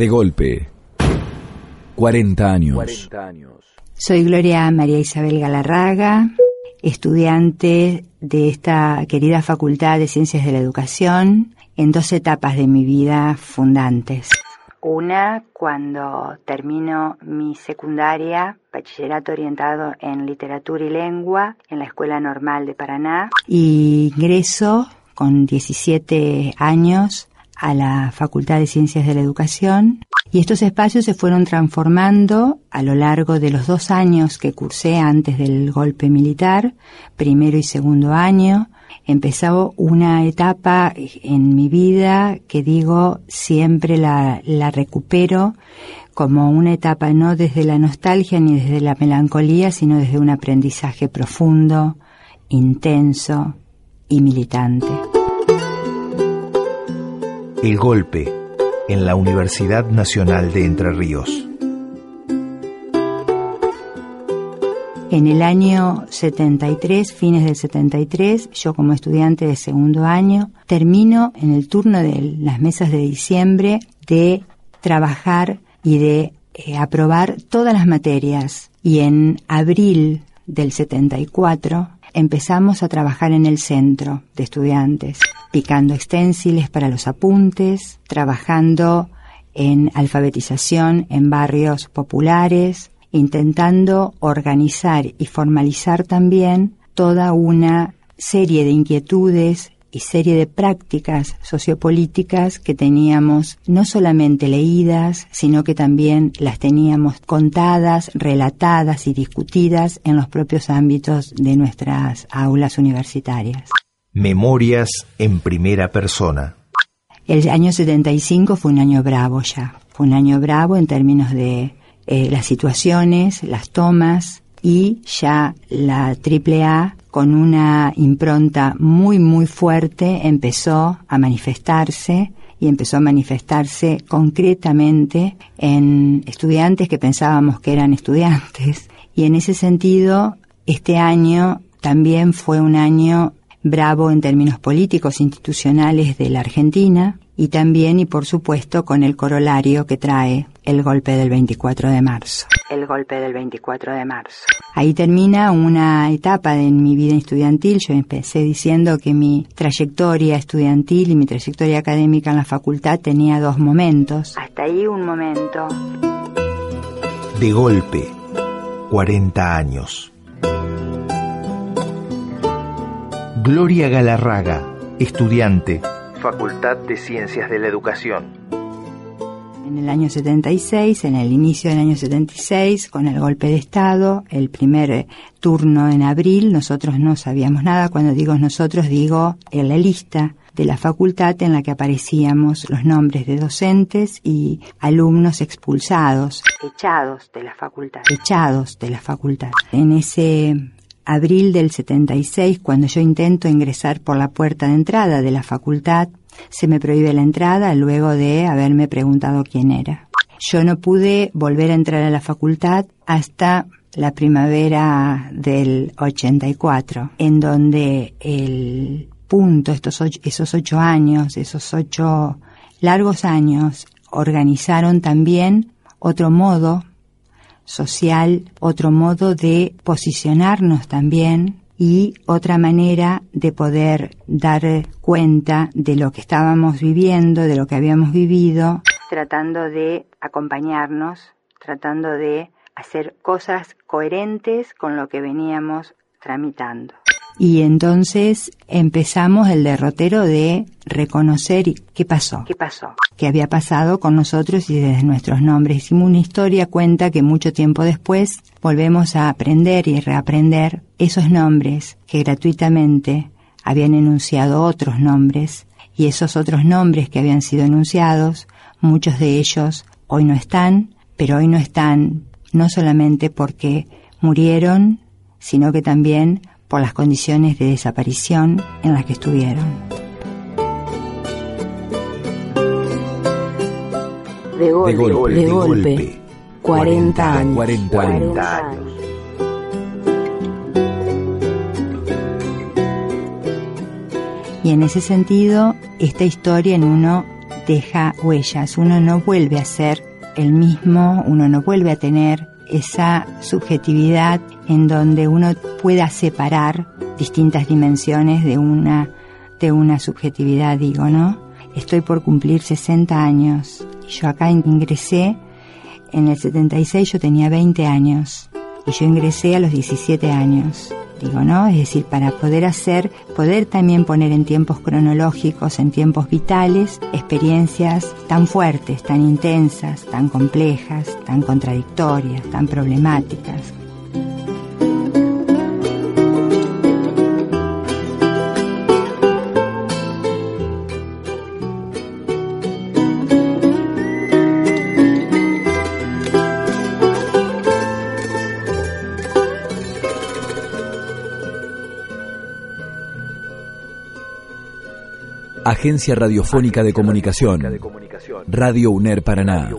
De golpe. 40 años. Soy Gloria María Isabel Galarraga, estudiante de esta querida Facultad de Ciencias de la Educación en dos etapas de mi vida fundantes. Una cuando termino mi secundaria, bachillerato orientado en literatura y lengua en la Escuela Normal de Paraná, y ingreso con 17 años a la Facultad de Ciencias de la Educación y estos espacios se fueron transformando a lo largo de los dos años que cursé antes del golpe militar, primero y segundo año. Empezó una etapa en mi vida que digo siempre la, la recupero como una etapa no desde la nostalgia ni desde la melancolía, sino desde un aprendizaje profundo, intenso y militante. El golpe en la Universidad Nacional de Entre Ríos. En el año 73, fines del 73, yo como estudiante de segundo año, termino en el turno de las mesas de diciembre de trabajar y de eh, aprobar todas las materias. Y en abril del 74 empezamos a trabajar en el centro de estudiantes, picando extensiles para los apuntes, trabajando en alfabetización en barrios populares, intentando organizar y formalizar también toda una serie de inquietudes y serie de prácticas sociopolíticas que teníamos no solamente leídas, sino que también las teníamos contadas, relatadas y discutidas en los propios ámbitos de nuestras aulas universitarias. Memorias en primera persona. El año 75 fue un año bravo ya, fue un año bravo en términos de eh, las situaciones, las tomas y ya la AAA con una impronta muy, muy fuerte, empezó a manifestarse y empezó a manifestarse concretamente en estudiantes que pensábamos que eran estudiantes. Y en ese sentido, este año también fue un año bravo en términos políticos institucionales de la Argentina y también y por supuesto con el corolario que trae el golpe del 24 de marzo. El golpe del 24 de marzo. Ahí termina una etapa de mi vida estudiantil. Yo empecé diciendo que mi trayectoria estudiantil y mi trayectoria académica en la facultad tenía dos momentos. Hasta ahí un momento. De golpe, 40 años. Gloria Galarraga, estudiante, Facultad de Ciencias de la Educación. En el año 76, en el inicio del año 76, con el golpe de Estado, el primer eh, turno en abril, nosotros no sabíamos nada. Cuando digo nosotros, digo en la lista de la facultad en la que aparecíamos los nombres de docentes y alumnos expulsados, echados de la facultad, echados de la facultad. En ese abril del 76, cuando yo intento ingresar por la puerta de entrada de la facultad, se me prohíbe la entrada luego de haberme preguntado quién era. Yo no pude volver a entrar a la facultad hasta la primavera del 84, en donde el punto, estos esos ocho años, esos ocho largos años, organizaron también otro modo social, otro modo de posicionarnos también y otra manera de poder dar cuenta de lo que estábamos viviendo, de lo que habíamos vivido, tratando de acompañarnos, tratando de hacer cosas coherentes con lo que veníamos tramitando. Y entonces empezamos el derrotero de reconocer qué pasó. ¿Qué pasó? ¿Qué había pasado con nosotros y desde nuestros nombres? Hicimos una historia cuenta que mucho tiempo después volvemos a aprender y reaprender esos nombres que gratuitamente habían enunciado otros nombres y esos otros nombres que habían sido enunciados, muchos de ellos hoy no están, pero hoy no están no solamente porque murieron, sino que también por las condiciones de desaparición en las que estuvieron. De golpe, de golpe, 40 años. 40 años. Y en ese sentido, esta historia en uno deja huellas, uno no vuelve a ser el mismo, uno no vuelve a tener esa subjetividad en donde uno pueda separar distintas dimensiones de una, de una subjetividad, digo, ¿no? Estoy por cumplir 60 años yo acá ingresé en el 76, yo tenía 20 años y yo ingresé a los 17 años digo, ¿no? Es decir, para poder hacer, poder también poner en tiempos cronológicos, en tiempos vitales, experiencias tan fuertes, tan intensas, tan complejas, tan contradictorias, tan problemáticas, Agencia Radiofónica de Comunicación. Radio UNER Paraná.